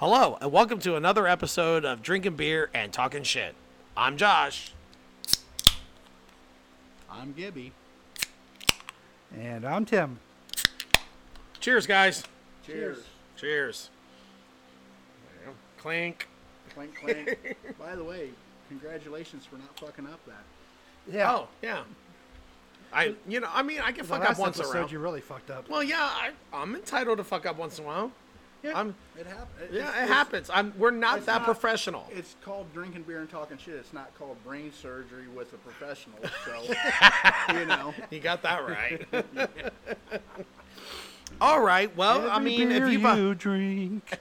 Hello, and welcome to another episode of Drinking Beer and Talking Shit. I'm Josh. I'm Gibby. And I'm Tim. Cheers, guys. Cheers. Cheers. Clink. Clink, clink. By the way, congratulations for not fucking up that. Yeah. Oh, yeah. I, you know, I mean, I can the fuck up once episode around. you really fucked up. Well, yeah, I, I'm entitled to fuck up once in a while. Yeah, I'm, it happens. yeah, it happens. I'm, we're not that not- professional. It's called drinking beer and talking shit. It's not called brain surgery with a professional. So, you know. You got that right. All right. Well, I mean, beer if you've you drink,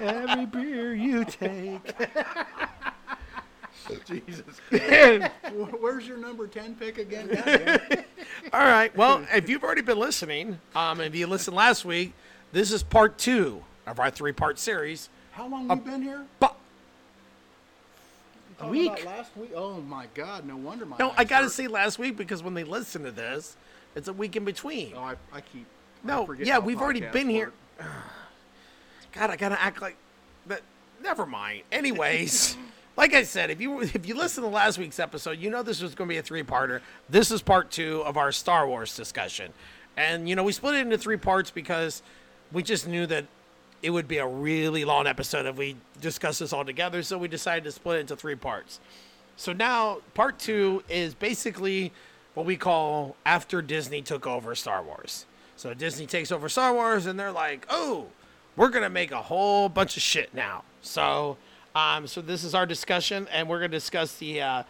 every beer you take. Jesus. Christ. Where's your number 10 pick again? All right. Well, if you've already been listening, um, if you listened last week, this is part two of our three-part series. How long we been here? But Talking week. Last week? Oh, my God. No wonder my no, I gotta hurt. say last week because when they listen to this, it's a week in between. Oh, I, I keep. No, forget yeah, we've already been here. God, I gotta act like that. Never mind. Anyways, like I said, if you if you listen to last week's episode, you know this was going to be a three-parter. This is part two of our Star Wars discussion, and you know we split it into three parts because we just knew that it would be a really long episode if we discussed this all together. So we decided to split it into three parts. So now part two is basically what we call after Disney took over Star Wars. So Disney takes over Star Wars and they're like, oh, we're gonna make a whole bunch of shit now. So, um, so this is our discussion, and we're gonna discuss the uh,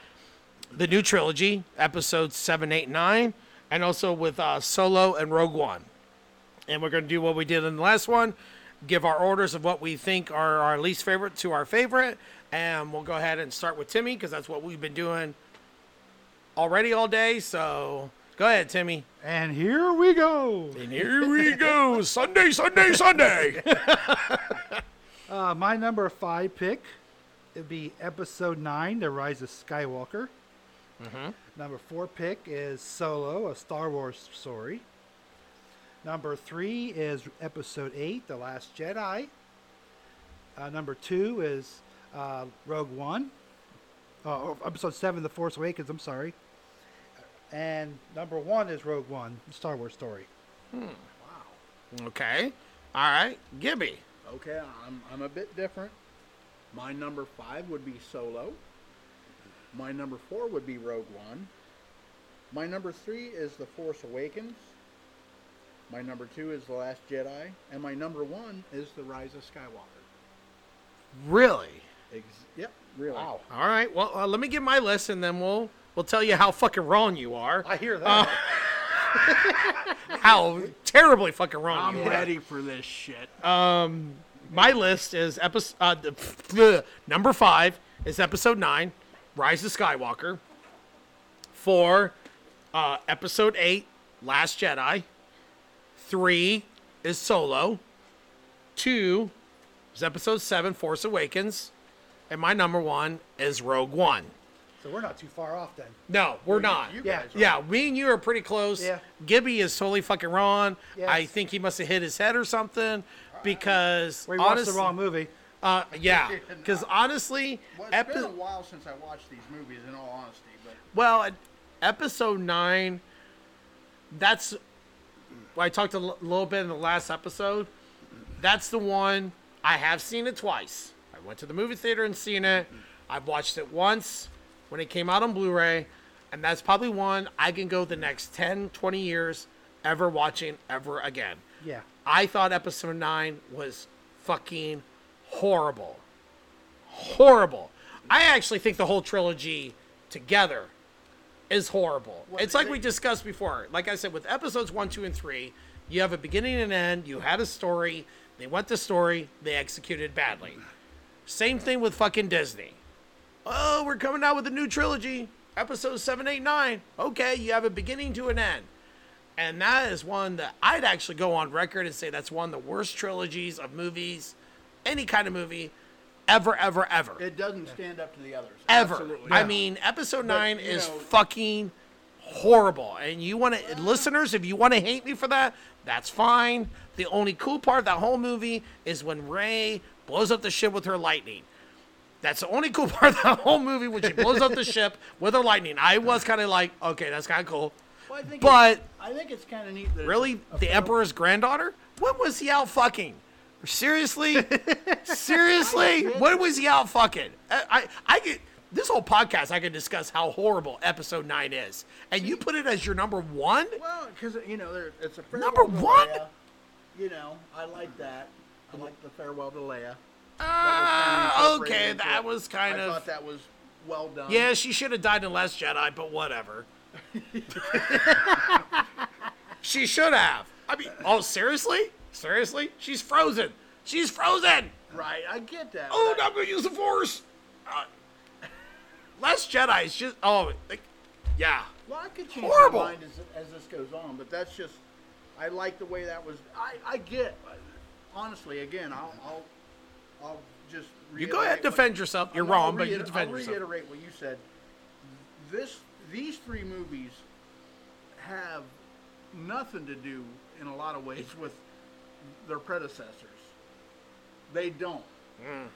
the new trilogy, episodes seven, eight, nine, and also with uh, Solo and Rogue One. And we're gonna do what we did in the last one, give our orders of what we think are our least favorite to our favorite, and we'll go ahead and start with Timmy because that's what we've been doing already all day. So go ahead, Timmy. And here we go. And here we go, Sunday, Sunday, Sunday. Uh, my number five pick would be episode nine, The Rise of Skywalker. Number four pick is Solo, a Star Wars story. Number three is episode eight, The Last Jedi. Uh, number two is uh, Rogue One. Oh, episode seven, The Force Awakens. I'm sorry. And number one is Rogue One, Star Wars story. Hmm. Wow. Okay, all right, Gibby. Okay, I'm, I'm a bit different. My number five would be Solo. My number four would be Rogue One. My number three is The Force Awakens. My number two is The Last Jedi. And my number one is The Rise of Skywalker. Really? Ex- yep, really. Wow. All right. Well, uh, let me get my list, and then we'll we'll tell you how fucking wrong you are. I hear that. How terribly fucking wrong I'm you are. ready for this shit. Um, My list is episode uh, the, the- number five is episode nine, Rise of Skywalker. Four, uh, episode eight, Last Jedi. Three is Solo. Two is episode seven, Force Awakens, and my number one is Rogue One. so we're not too far off then. No, we're not. You Yeah. Yeah, me and you are pretty close. Yeah. Gibby is totally fucking wrong. Yes. I think he must have hit his head or something because We watched the wrong movie. Uh, yeah, because honestly, Well, it's epi- been a while since I watched these movies, in all honesty. But well, episode nine, that's I talked a l- little bit in the last episode. That's the one I have seen it twice. I went to the movie theater and seen it. I've watched it once when it came out on Blu-ray, and that's probably one I can go the next 10, 20 years ever watching ever again. Yeah. I thought episode nine was fucking horrible. Horrible. I actually think the whole trilogy together is horrible. it's like we discussed before. Like I said, with episodes one, two, and three, you have a beginning and end, you had a story, they went the story, they executed badly. Same thing with fucking Disney. Oh, we're coming out with a new trilogy. Episode seven, eight, nine. Okay, you have a beginning to an end. And that is one that I'd actually go on record and say that's one of the worst trilogies of movies, any kind of movie, ever, ever, ever. it doesn't stand up to the others. ever. Absolutely. I mean, episode nine you is know- fucking horrible. And you want to, listeners, if you want to hate me for that, that's fine. The only cool part of that whole movie is when Rey blows up the ship with her lightning. That's the only cool part of that whole movie when she blows up the ship with her lightning. I was kind of like, okay, that's kind of cool. Well, I think But- it's, I think it's kind of neat. That Really, the film- Emperor's granddaughter? When was he out fucking? Seriously, seriously, when was he out fucking? I, I, I get this whole podcast. I could discuss how horrible Episode Nine is, and you put it as your number one. Well, because you know, there, it's a farewell Number to one? Leia. You know, I like that. I like the farewell to Leia. Ah, That was kinda okay, incorporated into that it. was kind I of thought that was well done. yeah. She should have died in Last Jedi, but whatever. she should have. I mean, oh seriously, seriously, she's frozen. She's frozen. Right, I get that. Oh, but I'm gonna use the Force. Uh, Last Jedi just oh, like, yeah. Well, I could change Horrible. my mind as, as this goes on, but that's just. I like the way that was. I, I get. Honestly, again, I'll I'll, I'll just. You go ahead, what- defend yourself. You're I'll wrong, but you defend I'll yourself. reiterate what you said. This these three movies have nothing to do in a lot of ways with their predecessors. They don't. Hmm.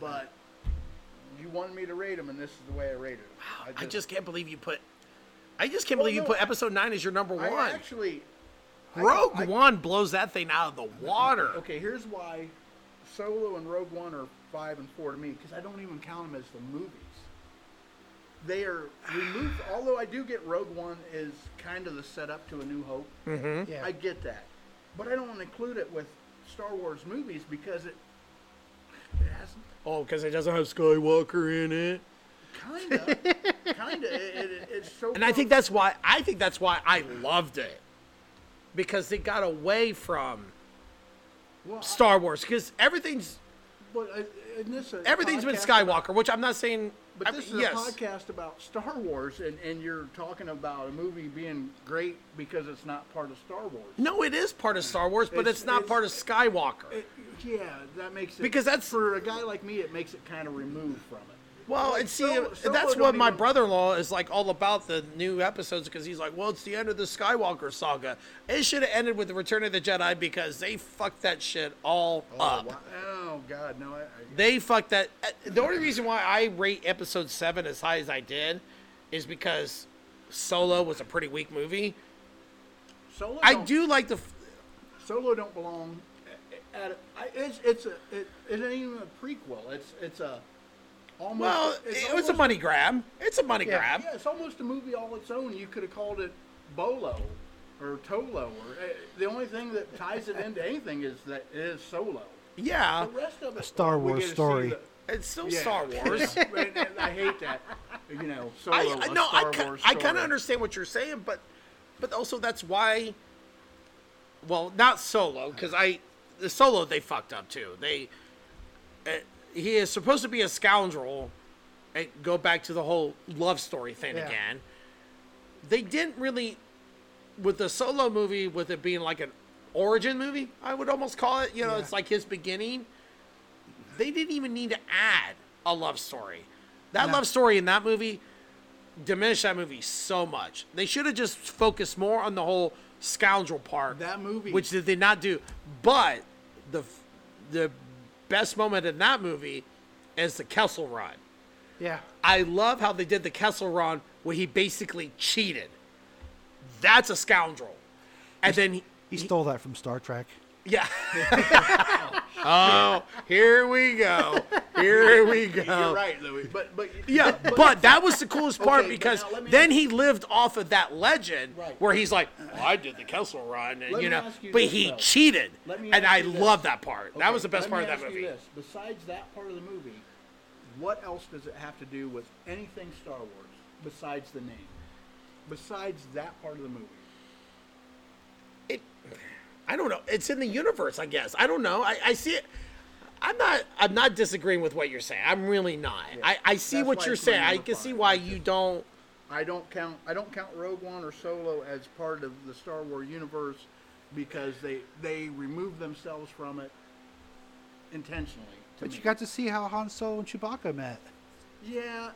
But you wanted me to rate them, and this is the way I rated them. Wow, I just can't believe you put. I just can't Well, believe you put I- Episode Nine as your number I one. actually. I- Rogue I- One blows that thing out of the water. Okay, here's why Solo and Rogue One are five and four to me because I don't even count them as the movies. They are removed. although I do get Rogue One is kind of the setup to A New Hope. Mm-hmm. Yeah. I get that, but I don't want to include it with Star Wars movies because it it has Oh, because it doesn't have Skywalker in it. kind of kind of it, it, it's so. And I think that's why I think that's why I loved it. Because they got away from well, Star Wars. Because everything's but uh, I, isn't this a everything's been podcast Skywalker, which I'm not saying. But I this mean, is yes. a podcast about Star Wars, and, and you're talking about a movie being great because it's not part of Star Wars. No, it is part of Star Wars, but It's- it's, not it's- part of Skywalker. It- yeah, that makes it Because that's- for a guy like me. It makes it kind of removed from it. Well, Like and see, Solo- Solo that's what my even- brother-in-law is like all about the new episodes because he's like, well, it's the end of the Skywalker saga. It should have ended with the Return of the Jedi because they fucked that shit all Oh, up. wow. oh God, no! I, I, They fucked that. uh, The only reason why I rate Episode Seven as high as I did is because Solo was a pretty weak movie. Solo. I do like the. Solo don't belong. At, at I, it's it's a it, it ain't even a prequel. It's it's a almost. Well, it's it was a money grab. It's a money Yeah. grab. Yeah, it's almost a movie all its own. You could have called it Bolo or Tolo. Or uh, the only thing that ties it into anything is that it is Solo. Yeah, The rest of it, a Star Wars get story. the- it's still yeah. Star Wars. And- and I hate that. You know, Solo. I, a I no, I, Star ki- Wars I kind of understand what you're saying, but but also that's why. Well, not Solo, because I the Solo they fucked up too. They uh, he is supposed to be a scoundrel, and go back to the whole love story thing Yeah. again. They didn't really with the Solo movie, with it being like an origin movie, I would almost call it. You know, Yeah. it's like his beginning. They didn't even need to add a love story. That No. love story in that movie diminished that movie so much. They should have just focused more on the whole scoundrel part. That movie- which they did not do. But the the best moment in that movie is the Kessel Run. Yeah. I love how they did the Kessel Run where he basically cheated. That's a scoundrel. And then he, He stole that from Star Trek. Yeah. oh, here we go. Here we go. You're right, Louis. But but Yeah, but that was the coolest part Okay, because now let me then he lived off of that legend Right. where he's like, well, I did the Kessel Run, and you know, you but this, he though. cheated, and I love that part. that was the best part of that movie. this. Besides that part of the movie, what else does it have to do with anything Star Wars besides the name? Besides that part of the movie. It, I don't know. It's in the universe, I guess. I don't know. I, I see it. I'm not. I'm not disagreeing with what you're saying. I'm really not. I, I see That's what you're saying. I can see why you don't. I don't count I don't count Rogue One or Solo as part of the Star Wars universe because they they remove themselves from it intentionally. But me. you got to see how Han Solo and Chewbacca met. yeah,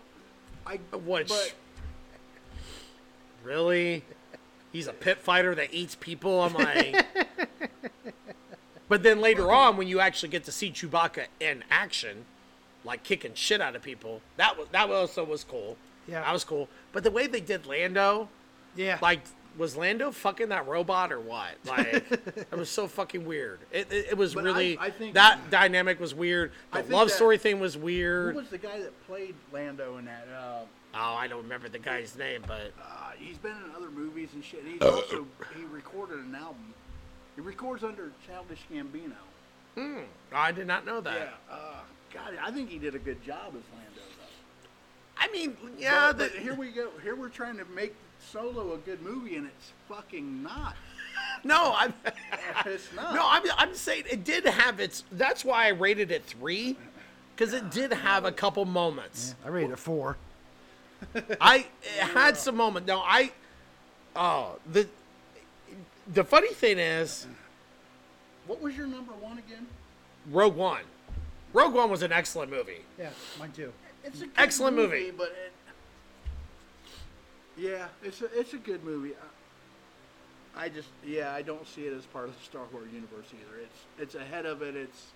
I Which but really, he's a pit fighter that eats people. I'm like, But then later on, when you actually get to see Chewbacca in action, like kicking shit out of people, that was that also was cool. Yeah. that was cool. But the way they did Lando, Yeah. like, was Lando fucking that robot or what? Like, it was so fucking weird. It, it, it was But really I- I think- that dynamic was weird. The I think love that- story thing was weird. Who weird. was the guy that played Lando in that? Uh, oh, I don't remember the guy's name, but uh, he's been in other movies and shit. He's also he recorded an album. He records under Childish Gambino. Hmm. I did not know that. Yeah. Uh, God, I think he did a good job as Lando. Though. I mean, yeah, but, the, but here we go. Here we're trying to make Solo a good movie, and it's fucking not. no, I'm. It's not. No, I'm, I'm saying it did have its. That's why I rated it three, because it did have a couple moments. I rated it four. I it had some moment. No, I. Oh, the the funny thing is, What was your number one again? Rogue One. Rogue One was an excellent movie. Yeah, mine too. It's an good Excellent movie. but it, yeah, it's a it's a good movie. I, I just yeah, I don't see it as part of the Star Wars universe either. It's it's ahead of it. It's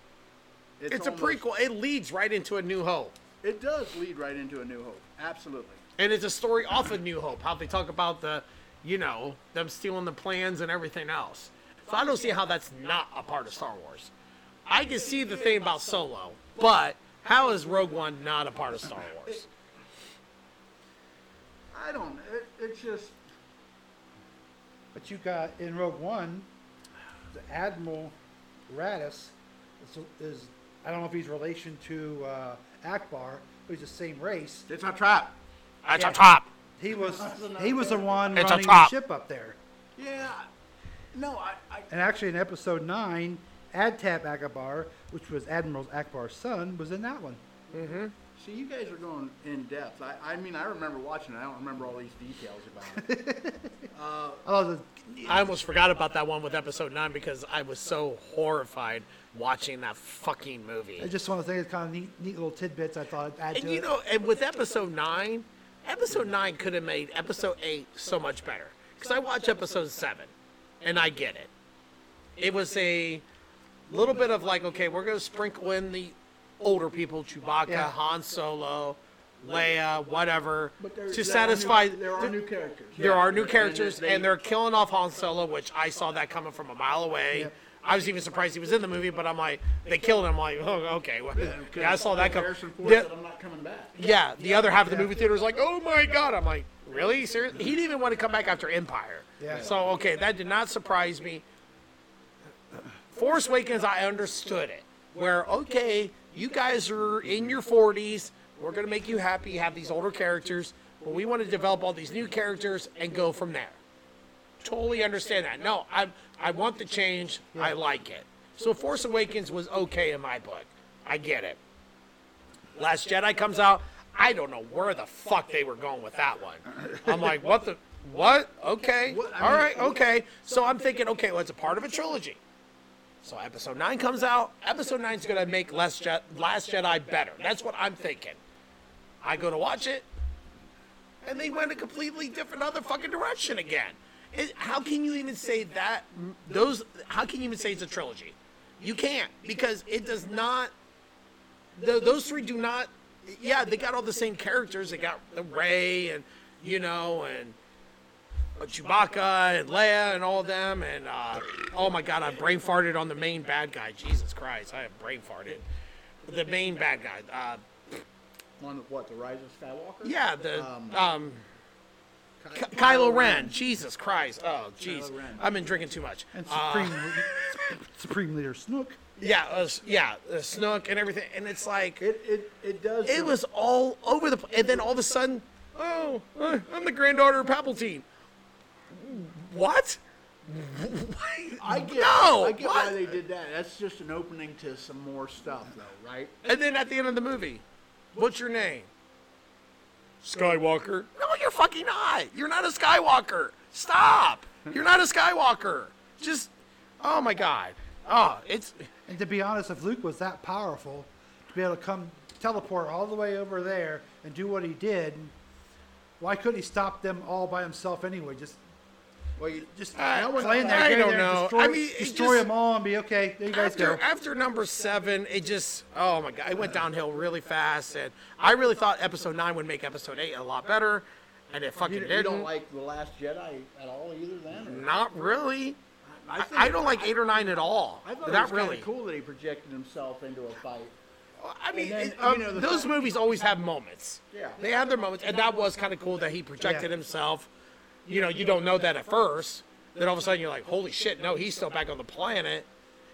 It's a almost- prequel. It leads right into A New Hope. It does lead right into A New Hope. Absolutely. And it's a story off of New Hope, how they talk about the, you know, them stealing the plans and everything else. So I don't see how that's not a part of Star Wars. I can see the thing about Solo, but how is Rogue One not a part of Star Wars? I don't. It, it's just But you got in Rogue One, the Admiral Raddus is, is I don't know if he's relation to uh, Ackbar, but he's the same race. it's a trap. It's Yeah. a top. He was he was the one It's running the ship up there. Yeah. No, I. I And actually, in Episode Nine, Aftab Ackbar, which was Admiral Ackbar's son, was in that one. See, you guys are going in depth. I, I mean, I remember watching it. I don't remember all these details about it. Uh, I love the, I almost forgot about that one with episode 9 because I was so horrified watching that fucking movie. I just want to think it's kind of neat, neat little tidbits I thought I'd add And to you it. know, and with episode nine, episode nine could have made episode eight so much better. Because I watched episode seven, and I get it. It was a little bit of like, okay, we're going to sprinkle in the older people, Chewbacca, Yeah. Han Solo, Leia, whatever, But there, to there satisfy. Are new, there are new characters. There Yeah. are new characters, they- and they're killing off Han Solo, which I saw that coming from a mile away. Yep. I was even surprised he was in the movie, but I'm like, they killed him. I'm like, oh, okay. Well, because yeah, I saw that come. The- I'm not coming back. yeah, the other half of the movie theater was like, "Oh my god!" I'm like, "Really? Seriously?" He didn't even want to come back after Empire. Yeah. So okay, that did not surprise me. Force Awakens, I understood it. Where okay, you guys are in your 40s. We're gonna make you happy. Have these older characters, but we want to develop all these new characters and go from there. Totally understand that. No, I I want the change. I like it. So Force Awakens was okay in my book. I get it. Last Jedi comes out. I don't know where the fuck they were going with that one. I'm like, what the, what? Okay, all right, okay. So I'm thinking, okay, well, it's a part of a trilogy. So Episode Nine comes out. Episode Nine's gonna make Last, Je- Last Jedi better. That's what I'm thinking. I go to watch it, and they went a completely different other fucking direction again. It, how can you even say that? Those? How can you even say it's a trilogy? You can't because it does not. tho- those three do not. Yeah, they got all the same characters. They got the Rey and you know and Chewbacca and Leia and all of them. And uh, oh my God, I brain farted on the main bad guy. Jesus Christ, I have brain farted. The main bad guy. Uh, On what? The Rise of Skywalker? yeah, the Um, um, Ky- Ky- Kylo Ren. Jesus Christ. Oh, jeez. I've been drinking too much. And Uh, Supreme, Supreme Leader Snook. yeah, uh, yeah, the Snook and everything. And it's like, It it it does. it was all over the place. And then all of a sudden, oh, uh, I'm the granddaughter of Palpatine. What? I get. No, I get what? why they did that. That's just an opening to some more stuff, though, right? And then at the end of the movie, what's your name? Skywalker. No, you're fucking not. You're not a Skywalker. Stop. You're not a Skywalker. Just, oh my God. Oh, it's. And to be honest, if Luke was that powerful to be able to come teleport all the way over there and do what he did, why couldn't he stop them all by himself anyway? Just Well, you just I- no one- Play in there, I don't there, know. Destroy, I mean, destroy just- them all and be okay. There you guys after go. after number seven, it just oh my god, it went downhill really fast, and I really thought episode nine would make episode eight a lot better, and it fucking You, you didn't. don't like the Last Jedi at all either, then? Or? Not really. I, I don't like eight or nine at all. I thought Not it was really. cool that he projected himself into a fight. I mean, then, it- um, you know, those movies always have moments. Yeah. They have their moments, and that was kind of cool that he projected Yeah. himself. You know, you don't know that at first. Then all of a sudden you're like, holy shit, no, he's still back on the planet.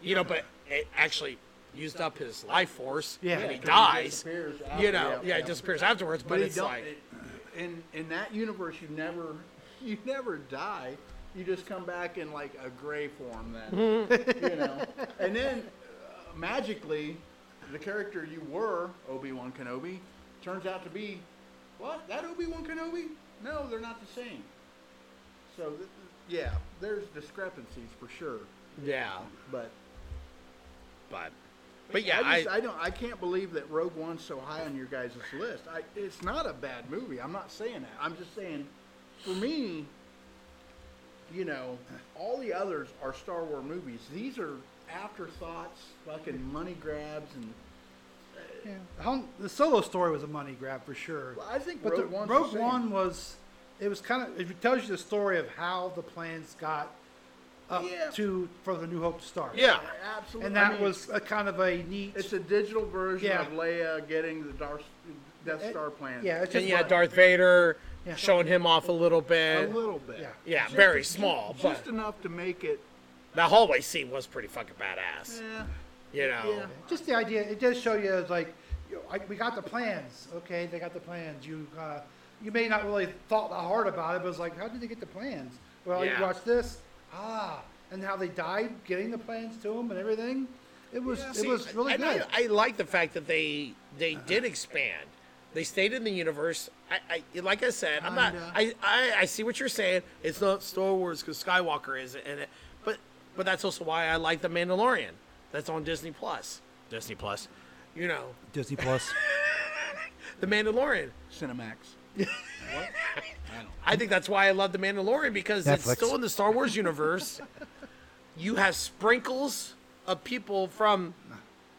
You know, but it actually used up his life force, Yeah. and he 'cause he dies. you know, yeah, it disappears afterwards. But, he it's like, it- in in that universe, you never you never die. You just come back in like a gray form, then you know. And then uh, magically, the character you were, Obi Wan Kenobi, turns out to be what? That Obi Wan Kenobi? No, they're not the same. So th- th- yeah, there's discrepancies for sure. yeah, But but, but yeah, I, I, just, I, don't. I can't believe that Rogue One's so high on your guys' list. I, it's not a bad movie. I'm not saying that. I'm just saying, for me, you know, all the others are Star Wars movies. These are afterthoughts, fucking money grabs, and Yeah. How- The solo story was a money grab for sure. well, I think But Rogue the, Rogue the. One was, it was kind of, it tells you the story of how the plans got up Yeah. to for the New Hope to start. yeah, absolutely. And I that mean, was a kind of a neat. It's a digital version Yeah. of Leia getting the Darth, Death It- Star plan. yeah, it's and you had Darth Vader Yeah. showing him off a little bit. a little bit. Yeah. Yeah, Just- very just- small, just, but enough to make it. The hallway scene was pretty fucking badass. Eh, You know, Yeah. just the idea. It does show you like, you know, I, we got the plans. Okay, they got the plans. You uh, you may not really thought that hard about it, but it's like, how did they get the plans? Well, Yeah. you watch this. Ah, and how they died getting the plans to them and everything. It was it See, was really and good. I, I like the fact that they they did expand. They stayed in the universe. I, I like I said, I'm not. I, I I see what you're saying. It's not Star Wars because Skywalker is in it, but but that's also why I like the Mandalorian. That's on Disney Plus. Disney Plus. You know, Disney Plus. the Mandalorian. Cinemax. I think that's why I love the Mandalorian because it's still in the Star Wars universe. you have sprinkles of people from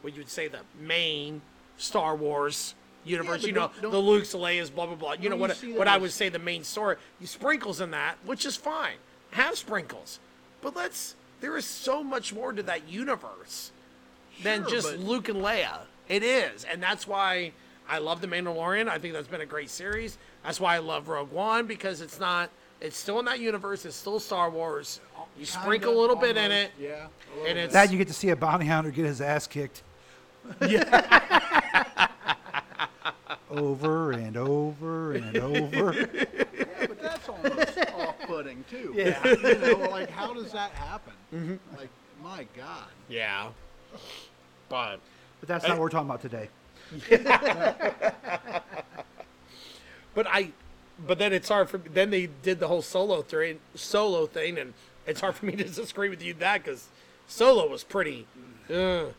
what you would say the main Star Wars universe. but you know, don't- don't- the Luke's, the Leia's, blah blah blah. You know Don't you what? What I would say the main story. You sprinkles in that, which is fine. Have sprinkles, but let's. There is so much more to that universe than Sure, just but- Luke and Leia. It is, and that's why I love the Mandalorian. I think that's been a great series. That's why I love Rogue One because it's not. It's still in that universe. It's still Star Wars. You sprinkle a Kinda, little bit in it, Yeah. and bit. it's that you get to see a bounty hunter get his ass kicked. Yeah. over and over and over. Yeah, but that's almost off-putting too. Yeah. You know, like how does that happen? Mm-hmm. Like, my God. yeah. But But that's not what we're talking about today. but I, but then it's hard for. Then they did the whole solo thing, solo thing, and it's hard for me to disagree with you that because solo was pretty, uh, It,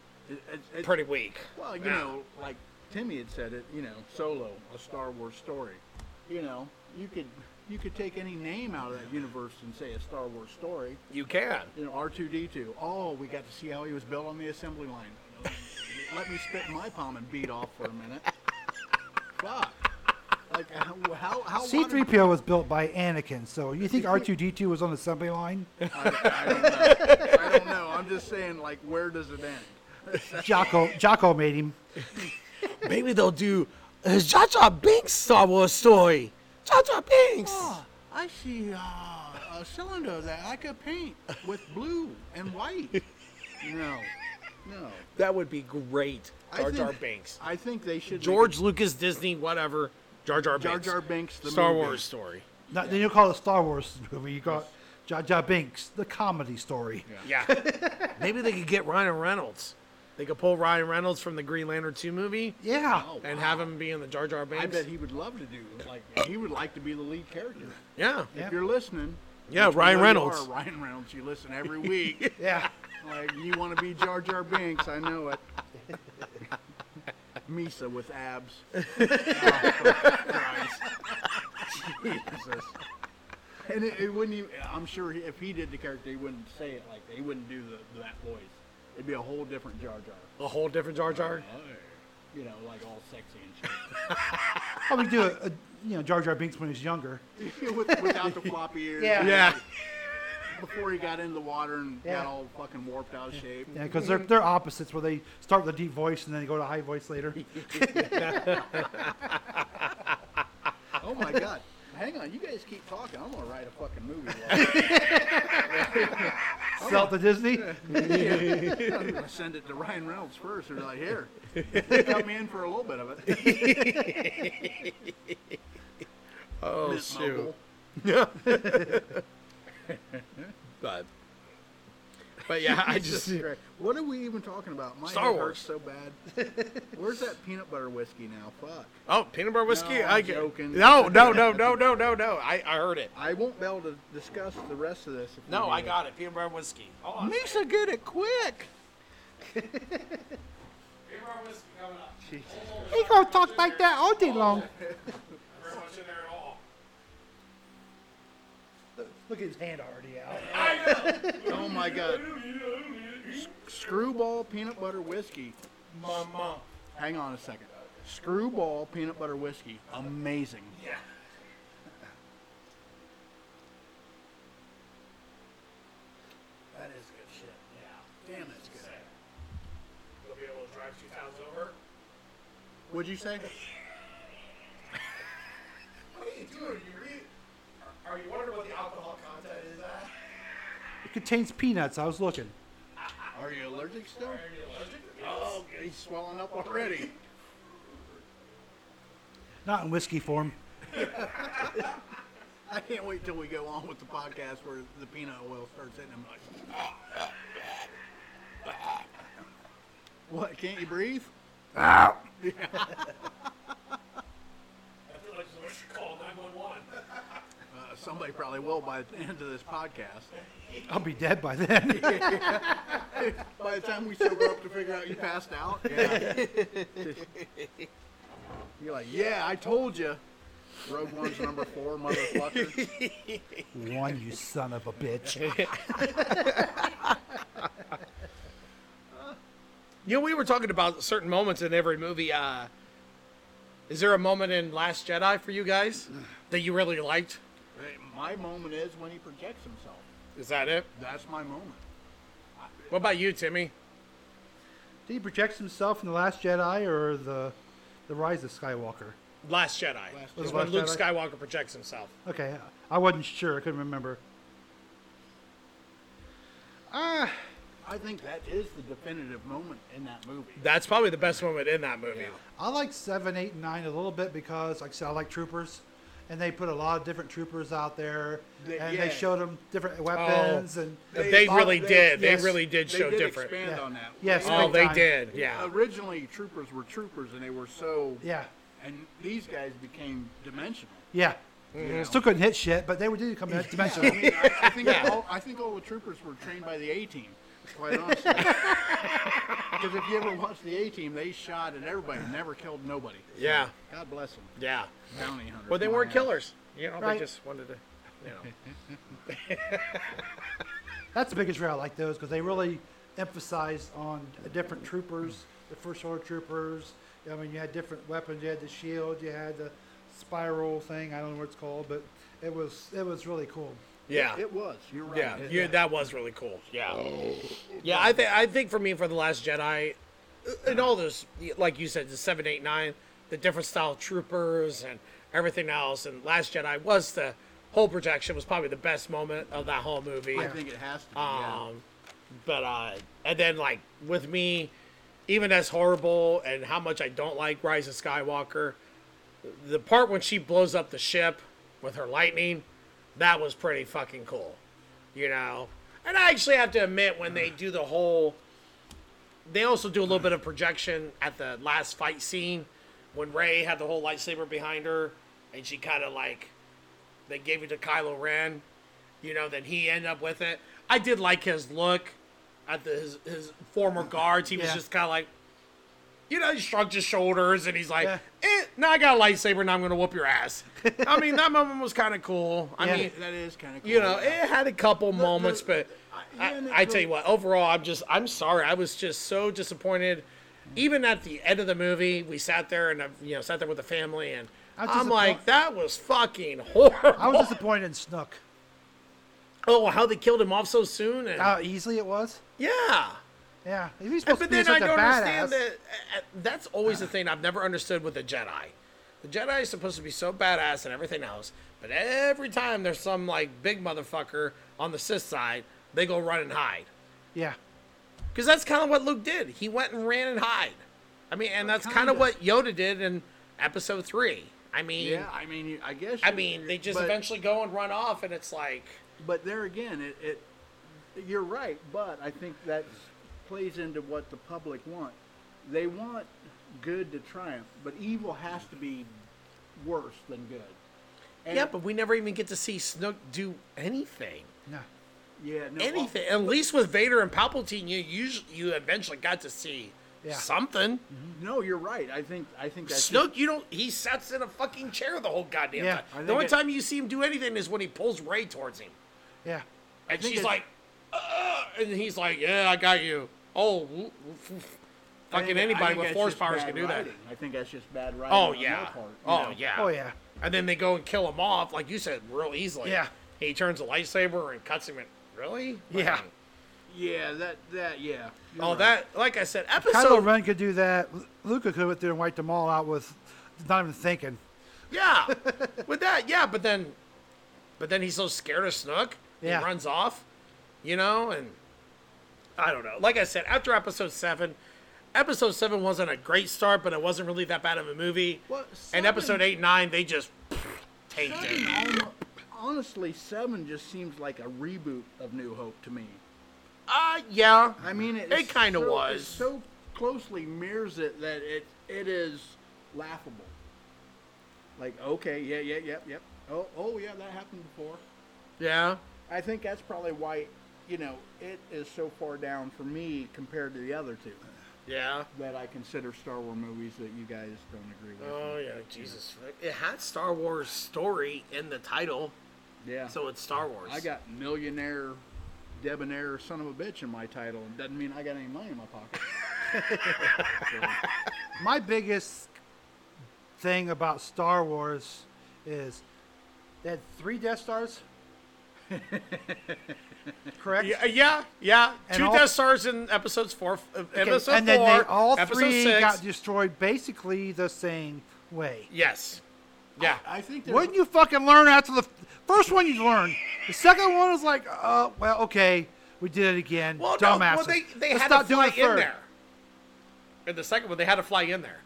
it, pretty weak. well, you Yeah. know, like Timmy had said it. You know, Solo, a Star Wars story. You know, you could you could take any name out of that universe and say a Star Wars story. You can. You know, R2D2. Oh, we got to see how he was built on the assembly line. Let me spit in my palm and beat off for a minute. Fuck. Like how how, how C3PO was built by Anakin, so you think R2D2 was on the assembly line? I, I don't know. I don't know. I'm just saying, like, where does it end? Jocko, Jocko made him. Maybe they'll do a Jar Jar Binks Star Wars story. Jar Jar Binks. Oh, I see uh, a cylinder that I could paint with blue and white. No, no. That would be great. I Jar Jar Binks. I think they should. make George Lucas, Disney, whatever. Jar Jar a Jar Jar Binks, the Star movie. Wars story. Not, then you call it a Star Wars movie. You call it Jar Jar Binks, the comedy story. Yeah. Maybe they could get Ryan Reynolds. They could pull Ryan Reynolds from the Green Lantern 2 movie Yeah. Oh, and wow. have him be in the Jar Jar Binks. I bet he would love to do like he would like to be the lead character. yeah. Yeah. If you're listening, Yeah, which we Ryan know you Reynolds. are, Ryan Reynolds, you listen every week. Yeah. Like you want to be Jar Jar Binks, I know it. Misa with abs. Oh, Christ. Jesus. And it, it wouldn't even, I'm sure he, if he did the character, he wouldn't say it like that. He wouldn't do the, that voice. It'd be a whole different Jar Jar. A whole different Jar Jar. Oh, you know, like all sexy and shit. Probably do a, a you know Jar Jar Binks when he's younger. With, without the floppy ears. Yeah. Yeah. Before he got in the water and Yeah. got all fucking warped out of shape. Yeah, because they're they're opposites where they start with a deep voice and then they go to high voice later. Oh my god. Hang on, you guys keep talking. I'm gonna write a fucking movie. while- Sell it to Disney. I'm gonna send it to Ryan Reynolds first. They're like, here, They cut me in for a little bit of it. Oh Mint shoot. Mobile. But. But yeah, I just. Christ. What are we even talking about? My Star head Wars. hurts so bad. Where's that peanut butter whiskey now? Fuck. Oh, peanut butter whiskey. No, I'm I get. joking. No, no, no, no, no, no, no. I, I heard it. I won't be able to discuss the rest of this. If No, we I got it. Peanut butter whiskey. Hold on. Misa, get it quick. Peanut butter whiskey coming up. He gonna talk like that all day long. Very much in there at all. Look at his hand already out. Oh my god. Screwball peanut butter whiskey. Mama. Hang on a second. Screwball peanut butter whiskey. Amazing. Yeah. That is good shit. Yeah. Damn, that's good. You'll be able to drive two towns over. What'd you say? What are you doing? You read? Are you wondering what the alcohol content is at? It contains peanuts. I was looking. Are you allergic still? Are you allergic? Oh, he's swelling up already. Not in whiskey form. I can't wait till we go on with the podcast where the peanut oil starts hitting him like. What? Can't you breathe? I feel like someone should call 911. Somebody probably will by the end of this podcast. I'll be dead by then. By the time we sober up to figure out you passed out, yeah. You're like, yeah, I told you. Rogue One's number four, motherfucker. One, you son of a bitch. You know, we were talking about certain moments in every movie. Uh, is there a moment in Last Jedi for you guys that you really liked? My moment is when he projects himself. Is that it? That's my moment. What about you, Timmy? Did he project himself in the Last Jedi or the the Rise of Skywalker? Last Jedi. Last was Jedi. when Last Luke Jedi? Skywalker projects himself. Okay, I wasn't sure. I couldn't remember. Ah, I think that is the definitive moment in that movie. That's probably the best moment in that movie. I like seven, eight, and nine a little bit because, like I said, I like troopers, and they put a lot of different troopers out there, They- and yeah. they showed them different weapons and They, lot- really did. They really did They show did different. expand Yeah. on that. Yes, Oh, they time. did. Yeah. Originally, troopers were troopers, and they were so. Yeah, And these guys became dimensional. yeah. Mm-hmm. Still couldn't hit shit, but they were did come in I dimensional. mean, I, I think all, I think all the troopers were trained by the A team. Quite honestly, because if you ever watch the A team, they shot at everybody, never killed nobody. Yeah. God bless them, Yeah. bounty hunters. Well, they weren't ass. killers. You know, Right. they just wanted to, you know. That's the biggest reason I like those because they really emphasized on different troopers, the first order troopers. I mean, you had different weapons. You had the shield. You had the spiral thing. I don't know what it's called, but it was it was really cool. Yeah. It was. You're right. Yeah, It- yeah, that was really cool. Yeah, yeah. I think I think for me for the Last Jedi, uh, and all those like you said, the seven, eight, nine, the different style troopers and everything else, and Last Jedi was the whole projection was probably the best moment of that whole movie. I think it has to be. yeah. Um, but uh, and then like with me, even as horrible and how much I don't like Rise of Skywalker, the part when she blows up the ship with her lightning, that was pretty fucking cool, you know. And I actually have to admit when they do the whole, they also do a little bit of projection at the last fight scene when Rey had the whole lightsaber behind her, and she kind of like, they gave it to Kylo Ren you know, then he ended up with it. I did like his look at the, his, his former guards. He was Yeah. just kind of like, you know, he shrugged his shoulders and he's like, Yeah. eh, now I got a lightsaber, now I'm gonna whoop your ass. I mean, that moment was kind of cool. I Yeah. mean, that is kind of cool. you know, it had a couple moments, but I- I, yeah, I the- tell you what, overall, I'm just, I'm sorry. I was just so disappointed. Even at the end of the movie, we sat there and, uh, you know, sat there with the family, and I was I'm disappoint- like, that was fucking horrible. I was disappointed in Snook. oh, how they killed him off so soon, and How easily it was. yeah. Yeah, he's supposed But to be then such I a don't badass. understand that. uh, uh, That's always the thing I've never understood with the Jedi. The Jedi is supposed to be so badass and everything else, but every time there's some like big motherfucker on the Sith side, they go run and hide. Yeah, Because that's kind of what Luke did. He went and ran and hide. I mean, and that's kind kinda. what Yoda did in Episode Three. I mean, Yeah, I mean, I guess. I mean, they just but- eventually go and run off, and it's like, But there again, it, it you're right. But I think that plays into what the public want. They want good to triumph, but evil has to be worse than good. And yeah, but we never even get to see Snoke do anything. no. yeah, no, anything. At least with Vader and Palpatine, you usually you eventually got to see Yeah. something. No, you're right. I think I think that's Snoke, you don't. He sits in a fucking chair the whole goddamn Yeah, time. The only it- time you see him do anything is when he pulls Rey towards him, Yeah, and she's it- like, uh, and he's like, "Yeah, I got you." Oh, woo- woo- fucking anybody think with force powers can do that. I think that's just bad writing. Oh on their yeah. part, you Oh know. yeah. Oh, yeah. And then they go and kill him off, like you said, real easily. Yeah. He turns a lightsaber and cuts him in. Really? Yeah. Like, Yeah, that that yeah. you're Oh, right. that like I said, episode. Kylo episode. Ren could do that. L- Luke could went there and wiped them all out with not even thinking. Yeah, with that, yeah, but then, but then he's so scared of Snook, Yeah. he runs off, you know, and I don't know. Like I said, after episode seven, episode seven wasn't a great start, but it wasn't really that bad of a movie. Well, and episode eight, and nine, they just tanked Seven it. honestly, seven just seems like a reboot of New Hope to me. Uh, yeah. I mean, it, It kinda so- was. it so closely mirrors it that it it is laughable. Like, okay, yeah, yeah, yep, yep. Oh, oh, yeah, that happened before. Yeah. I think that's probably why, you know, it is so far down for me compared to the other two Yeah. that I consider Star Wars movies that you guys don't agree with. Oh yeah, Jesus. It had Star Wars story in the title, yeah. so it's Star Wars. I got millionaire, debonair son of a bitch in my title. and Doesn't mean I got any money in my pocket. So, My biggest thing about Star Wars is they had three Death Stars. Correct. Yeah, yeah, yeah. Two all- Death Stars in episodes four, uh, Okay, episode and four, then they all episode three six. got destroyed basically the same way. yes. Yeah. I think there's Wouldn't you fucking learn after the first one you learned? The second one was like, uh, well, okay, we did it again. well, no, well, they they Let's had to not do fly it in third. there. In the second one, they had to fly in there.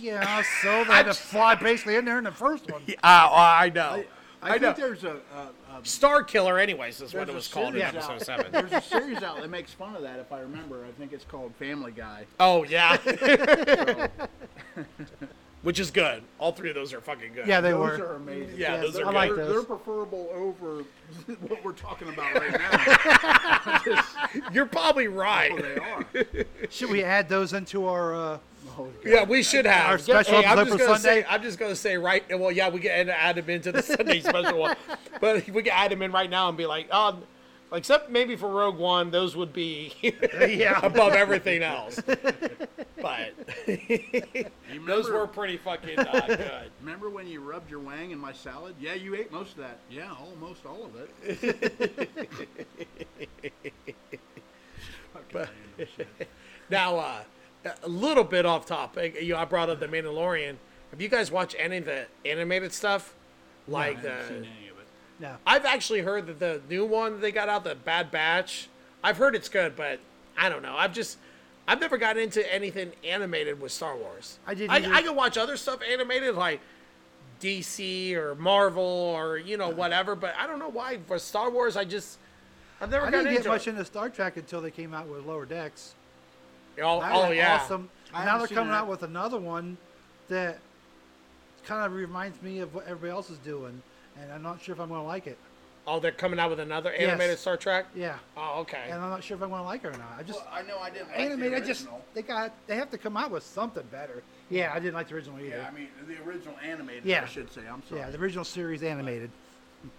Yeah, so they had to fly basically in there in the first one. Ah, I know. I, I, I, know. think there's a, a, a Star Killer, anyways, is what it was called in series episode out- seven. There's a series out that makes fun of that. If I remember, I think it's called Family Guy. Oh yeah, which is good. All three of those are fucking good. Yeah, they those were. are amazing. Yeah, Yeah, those I are like good. they're, those. they're preferable over what we're talking about right now. You're probably right. oh, they are. Should we add those into our? Uh, Oh, God. Yeah, we should have. Our special hey, I'm just for gonna Sunday? say, I'm just gonna say right. Well, yeah, we can add him into the Sunday special one, but we can add him in right now and be like, oh, except maybe for Rogue One, those would be yeah. above everything else. But You those were pretty fucking uh, good. Remember when you rubbed your wang in my salad? Yeah, you ate most of that. Yeah, almost all of it. But- Now, uh, a little bit off topic. You, know, I brought up the Mandalorian. Have you guys watched any of the animated stuff? Like I the. haven't uh, seen any of it. no. I've actually heard that the new one they got out, the Bad Batch. I've heard it's good, but I don't know. I've just I've never gotten into anything animated with Star Wars. I didn't I, either. I can watch other stuff animated like DC or Marvel or you know whatever, but I don't know why for Star Wars I just I've never I gotten didn't get into much it. into Star Trek until they came out with Lower Decks. Oh, oh yeah. awesome. Now they're coming that. out with another one that kind of reminds me of what everybody else is doing, and I'm not sure if I'm going to like it. Oh, they're coming out with another animated Yes. Star Trek. Yeah, Oh, okay. and I'm not sure if I'm going to like it or not. I just Well, I know I didn't like animated. the I just they got they have to come out with something better. Yeah, I didn't like the original either. Yeah, I mean the original animated. Yeah. I should say. I'm sorry. Yeah, the original series animated.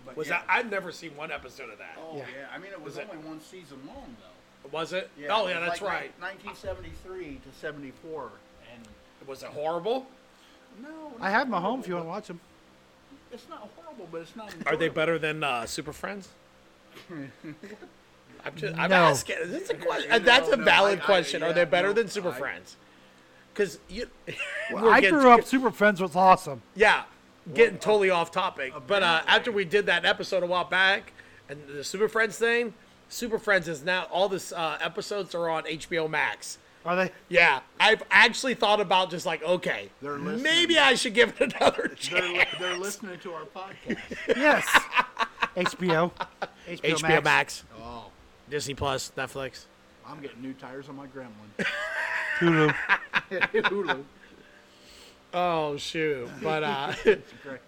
But Was yeah. that? I've never seen one episode of that. Oh Yeah. yeah. I mean it was, Was it- only one season long though. Was it? Yeah, oh it yeah, was that's like right. 1973 to 74, and Was it horrible? no, I have them at home if you want to watch them. It's not horrible, but it's not. Are they better than uh, Super Friends? I'm just. I'm No. asking. That's a question. No, That's a no, valid I- I- question. Are they better no, than Super I- Friends? Because you. Well, we're I getting- grew up. Super Friends was awesome. Yeah, getting totally off topic. But uh, after we did that episode a while back, and the Super Friends thing, Super Friends is now all this uh, episodes are on HBO Max. Are they? Yeah, I've actually thought about just like, okay, They're listening. maybe I should give it another They're, chance. li- they're listening to our podcast. Yes. HBO. HBO, HBO Max. Oh, Disney Plus, Netflix. I'm getting new tires on my Gremlin. Hulu. Hulu. Oh shoot! But uh, Correct.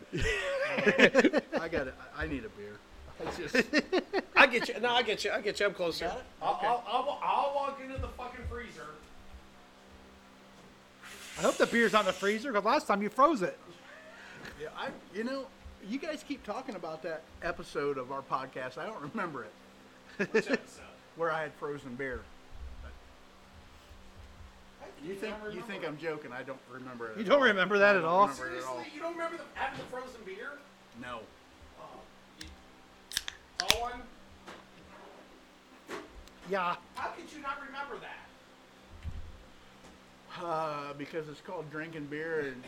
I got it. I I need a beer. It's just. I get you. No, I get you. I get you. I'm closer. Got it? I'll, Okay. I'll, I'll, I'll walk into the fucking freezer. I hope the beer's not in the freezer because last time you froze it. Yeah, I. You know, you guys keep talking about that episode of our podcast. I don't remember it Which episode? where I had frozen beer. You think you think I'm joking? I don't remember it. You don't all. remember that at all? remember at all. Seriously, you don't remember the, having the frozen beer? No. Tall one? Yeah. How could you not remember that? Uh, because it's called drinking beer and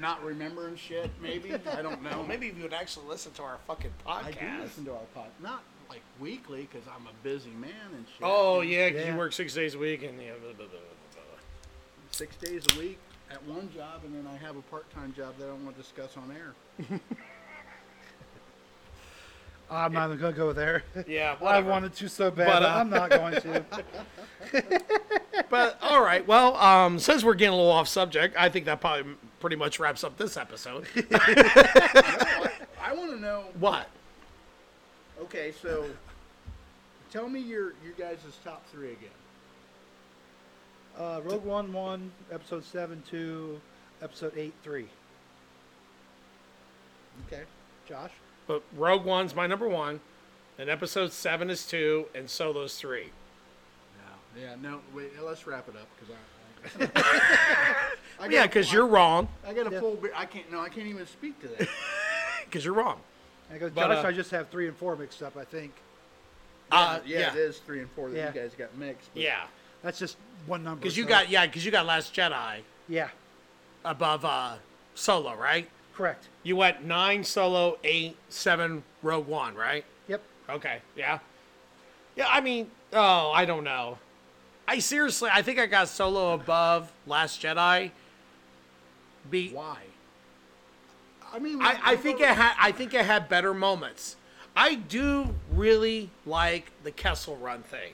not remembering shit. Maybe I don't know. Maybe if you would actually listen to our fucking I do podcast. listen to our pod, not like weekly because I'm a busy man and shit. Oh yeah, 'cause Yeah. you work six days a week and yeah, blah, blah, blah, blah, blah. six days a week at one job, and then I have a part-time job that I don't want to discuss on air. I'm not to go there. yeah. I wanted to so bad, But, but, uh, I'm not going to. But all right, well, um, since we're getting a little off subject, I think that probably pretty much wraps up this episode. I want to know. what? Okay, so tell me your your guys' top three again. Uh, Rogue One 1, Episode 7 2, Episode 8 3. Okay. Josh? But Rogue One's my number one, and Episode Seven is two, and Solo's three. Yeah. Yeah. No. Wait. Let's wrap it up because I. I, I Yeah, because you're wrong. I got a Yeah. full beer. I can't. No, I can't even speak to that. Because you're wrong. I go, But, Josh, uh, I just have 3 and 4 mixed up, I think. Uh, yeah, yeah. it is three and four that Yeah. you guys got mixed. but- Yeah, That's just one number. because you so- got yeah, because you got Last Jedi Yeah, above uh, Solo, right? Correct. You went nine Solo, eight, seven Rogue One, right? Yep. Okay, yeah, yeah. I mean, oh, I don't know. I seriously, I think I got Solo above Last Jedi. Be Why? I mean, I, I think it had I think it had better moments. I do really like the Kessel Run thing.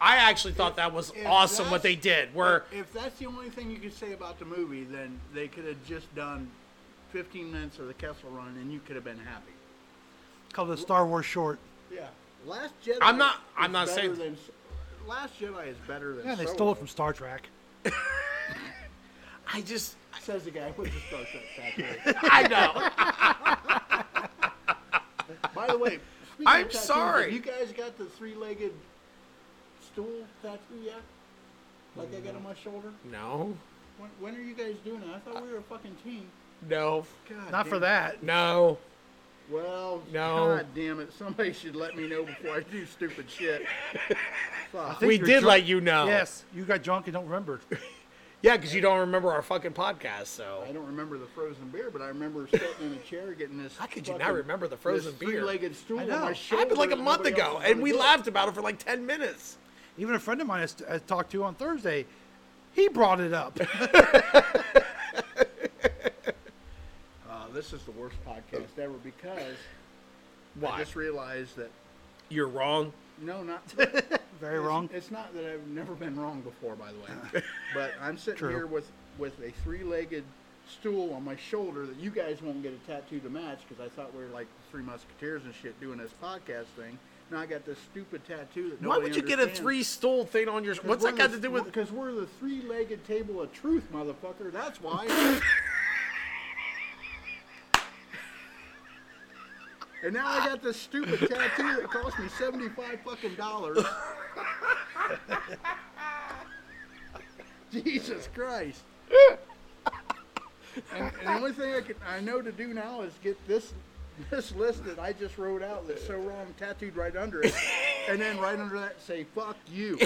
I actually thought that was awesome what they did. Where if, if that's the only thing you could say about the movie, then they could have just done 15 minutes of the Kessel Run, and you could have been happy. Called the Star Wars short. Yeah. Last Jedi. I'm not- is I'm not saying- Than, Last Jedi is better than. Yeah, they Solo, stole it from Star Trek. I just Says the guy with the Star Trek tattoo. I know. By the way, I'm tattoos, sorry. have You guys got the three-legged stool tattoo yet? Like I got on my shoulder. no, When, when are you guys doing it? I thought we were a fucking team. No, God. Not for damn. that. no. Well, No. God damn it! Somebody should let me know before I do stupid shit. Fuck. think We you're did drunk. let you know. Yes, you got drunk and don't remember. Yeah, because you don't remember our fucking podcast. So I don't remember the frozen beer, but I remember sitting in a chair getting this. How could you not fucking- remember the frozen this beer? Three-legged stool I on know. my It shoulder. happened like a that month nobody else ago, was and gonna we get. laughed about it for like ten minutes. Even a friend of mine I I talked to on Thursday, he brought it up. This is the worst podcast ever because I just realized that You're wrong. no, not Very it's, wrong. It's not that I've never been wrong before, by the way. but I'm sitting True. here with with a three-legged stool on my shoulder that you guys won't get a tattoo to match because I thought we were like the Three Musketeers and shit doing this podcast thing. Now I got this stupid tattoo that Why would you get a three stool thing on your? What's that got to do with? Because we're the three-legged table of truth, motherfucker. That's why. and now I got this stupid tattoo that cost me seventy-five fucking dollars. Jesus Christ. And, and the only thing I, can, I know to do now is get this this list that I just wrote out that's so wrong tattooed right under it, and then right under that say "fuck you."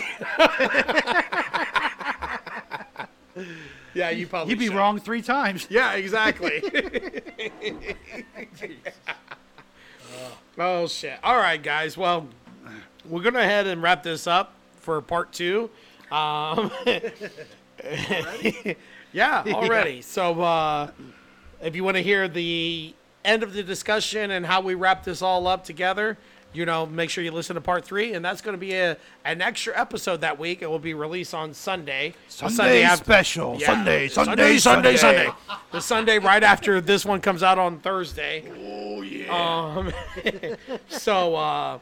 Yeah, you probably. You'd be should. wrong three times. Yeah, exactly. oh shit! All right, guys. Well, we're gonna ahead and wrap this up for part two. Um, yeah, already. So, uh, if you want to hear the end of the discussion and how we wrap this all up together, you know, make sure you listen to part three, and that's going to be a an extra episode that week. It will be released on Sunday. The Sunday after- special. Yeah. Sunday, Sunday, Sunday, Sunday, Sunday. The Sunday right after this one comes out on Thursday. Oh yeah. Um, so, uh,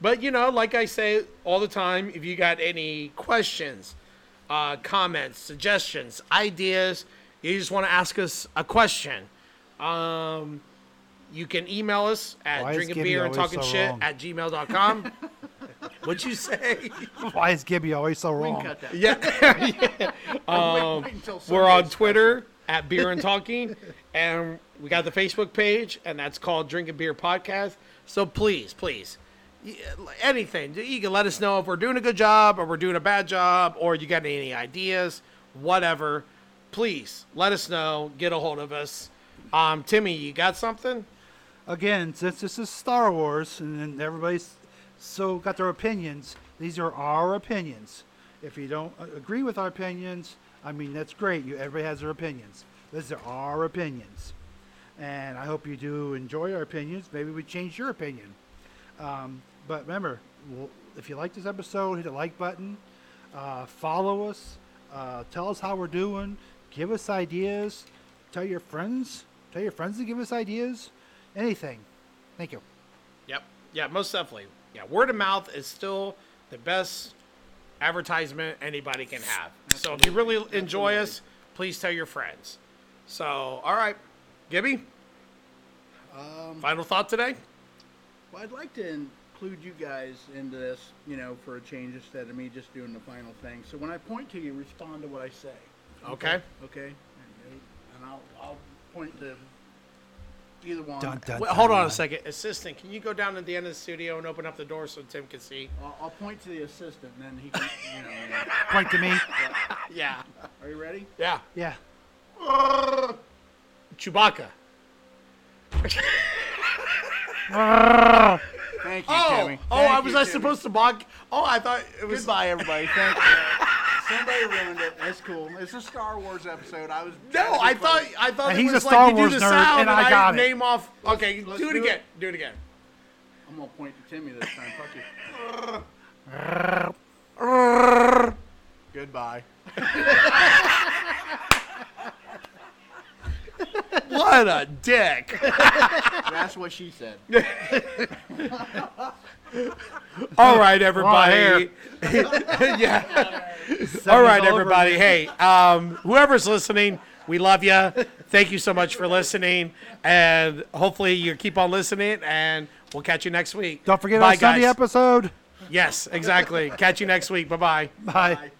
but you know, like I say all the time, if you got any questions, uh, comments, suggestions, ideas, you just want to ask us a question, um, you can email us at Why drinking beer and talking so shit wrong? at gmail.com. What'd you say? Why is Gibby always so We can wrong? cut that. yeah. Um, wait, wait until We're on Twitter at Beer and Talking, and we got the Facebook page, and that's called Drinking Beer Podcast. So please, please, anything you can let us know if we're doing a good job or we're doing a bad job, or you got any ideas, whatever. Please let us know. Get a hold of us. Um, Timmy, you got something? Again, since this is Star Wars and everybody's so got their opinions, these are our opinions. If you don't uh, agree with our opinions, I mean that's great. You everybody has their opinions. These are our opinions, and I hope you do enjoy our opinions. Maybe we change your opinion. Um, but remember, well, if you like this episode, hit the like button, uh, follow us, uh, tell us how we're doing, give us ideas, tell your friends, tell your friends to give us ideas, anything. Thank you. Yep. Yeah, most definitely. Yeah, word of mouth is still the best advertisement anybody can have. So if you really enjoy us, please tell your friends. So, all right, Gibby. Um, Final thought today? Well, I'd like to include you guys into this, you know, for a change instead of me just doing the final thing. So when I point to you, respond to what I say. Okay. Okay. And I'll, I'll point to either one. Dun, dun, Wait, hold on dun. a second, assistant. Can you go down to the end of the studio and open up the door so Tim can see? I'll, I'll point to the assistant, and then he can, you know. Point to me. Yeah. Are you ready? Yeah. Yeah. Chewbacca. Thank you, Oh, Timmy. oh, Thank I was you, I Timmy. supposed to mock? Oh, I thought it was. Goodbye, everybody. Thank you. Somebody ruined it. That's cool. It's a Star Wars episode. I was. No, I thought I thought And it he's was a like Star you do the nerd, sound and I got it. name off. Okay, let's do it do again. Do it again. I'm gonna point to Timmy this time. Fuck you. Goodbye. What a dick! That's what she said. All right, everybody. yeah. All right, over. everybody. Hey, um, whoever's listening, we love you. Thank you so much for listening, and hopefully you keep on listening. And we'll catch you next week. Don't forget Bye, our Sunday guys. episode. Yes, exactly. catch you next week. Bye bye. Bye. Bye.